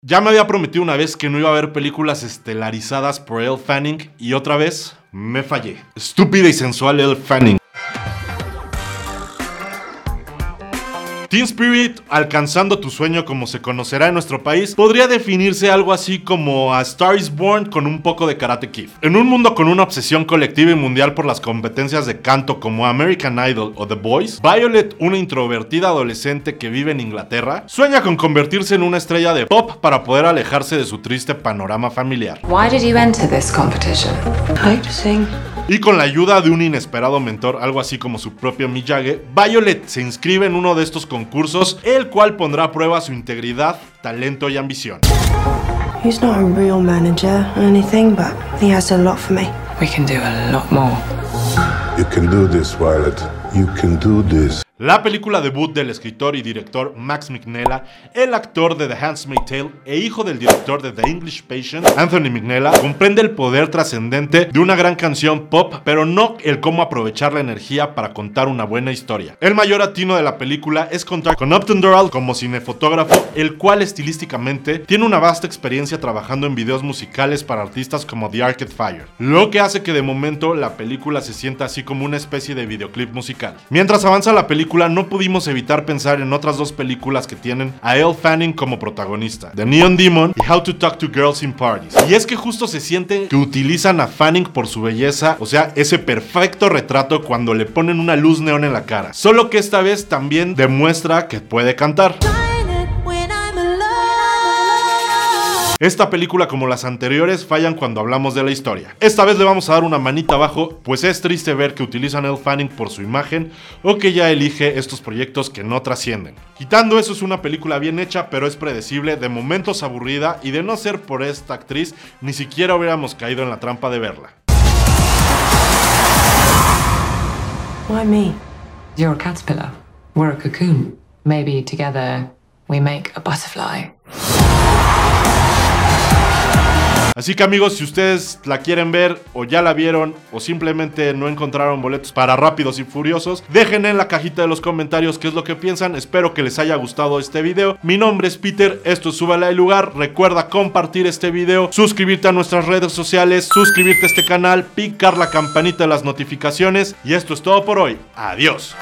Ya me había prometido una vez que no iba a haber películas estelarizadas por Elle Fanning y otra vez me fallé. Estúpida y sensual Elle Fanning. Teen Spirit, alcanzando tu sueño como se conocerá en nuestro país, podría definirse algo así como A Star is Born con un poco de Karate Kid. En un mundo con una obsesión colectiva y mundial por las competencias de canto como American Idol o The Voice, Violet, una introvertida adolescente que vive en Inglaterra, sueña con convertirse en una estrella de pop para poder alejarse de su triste panorama familiar. Why did you enter this competition? I like to sing. Y con la ayuda de un inesperado mentor, algo así como su propio Miyagi, Violet se inscribe en uno de estos concursos, el cual pondrá a prueba su integridad, talento y ambición. He's not a real manager or anything, but he has a lot for me. We can do a lot more. You can do this, Violet. You can do this. La película debut del escritor y director Max Mignella, el actor de The Handmaid's Tale e hijo del director de The English Patient, Anthony Mignella, comprende el poder trascendente de una gran canción pop, pero no el cómo aprovechar la energía para contar una buena historia. El mayor atino de la película es contar con Upton Doral como cinefotógrafo, el cual estilísticamente tiene una vasta experiencia trabajando en videos musicales para artistas como The Arcade Fire, lo que hace que de momento la película se sienta así como una especie de videoclip musical. Mientras avanza la película, no pudimos evitar pensar en otras dos películas que tienen a Elle Fanning como protagonista, The Neon Demon y How to Talk to Girls in Parties. Y es que justo se siente que utilizan a Fanning por su belleza, o sea, ese perfecto retrato cuando le ponen una luz neón en la cara. Solo que esta vez también demuestra que puede cantar. Esta película, como las anteriores, fallan cuando hablamos de la historia. Esta vez le vamos a dar una manita abajo, pues es triste ver que utilizan a Elle Fanning por su imagen o que ella elige estos proyectos que no trascienden. Quitando eso, es una película bien hecha, pero es predecible, de momentos aburrida y de no ser por esta actriz, ni siquiera hubiéramos caído en la trampa de verla. Why me? You're a caterpillar. We're a cocoon. Maybe together we make a butterfly. Así que amigos, si ustedes la quieren ver o ya la vieron o simplemente no encontraron boletos para Rápidos y Furiosos, dejen en la cajita de los comentarios qué es lo que piensan. Espero que les haya gustado este video. Mi nombre es Peter, esto es Súbale al lugar. Recuerda compartir este video, suscribirte a nuestras redes sociales, suscribirte a este canal, picar la campanita de las notificaciones. Y esto es todo por hoy. Adiós.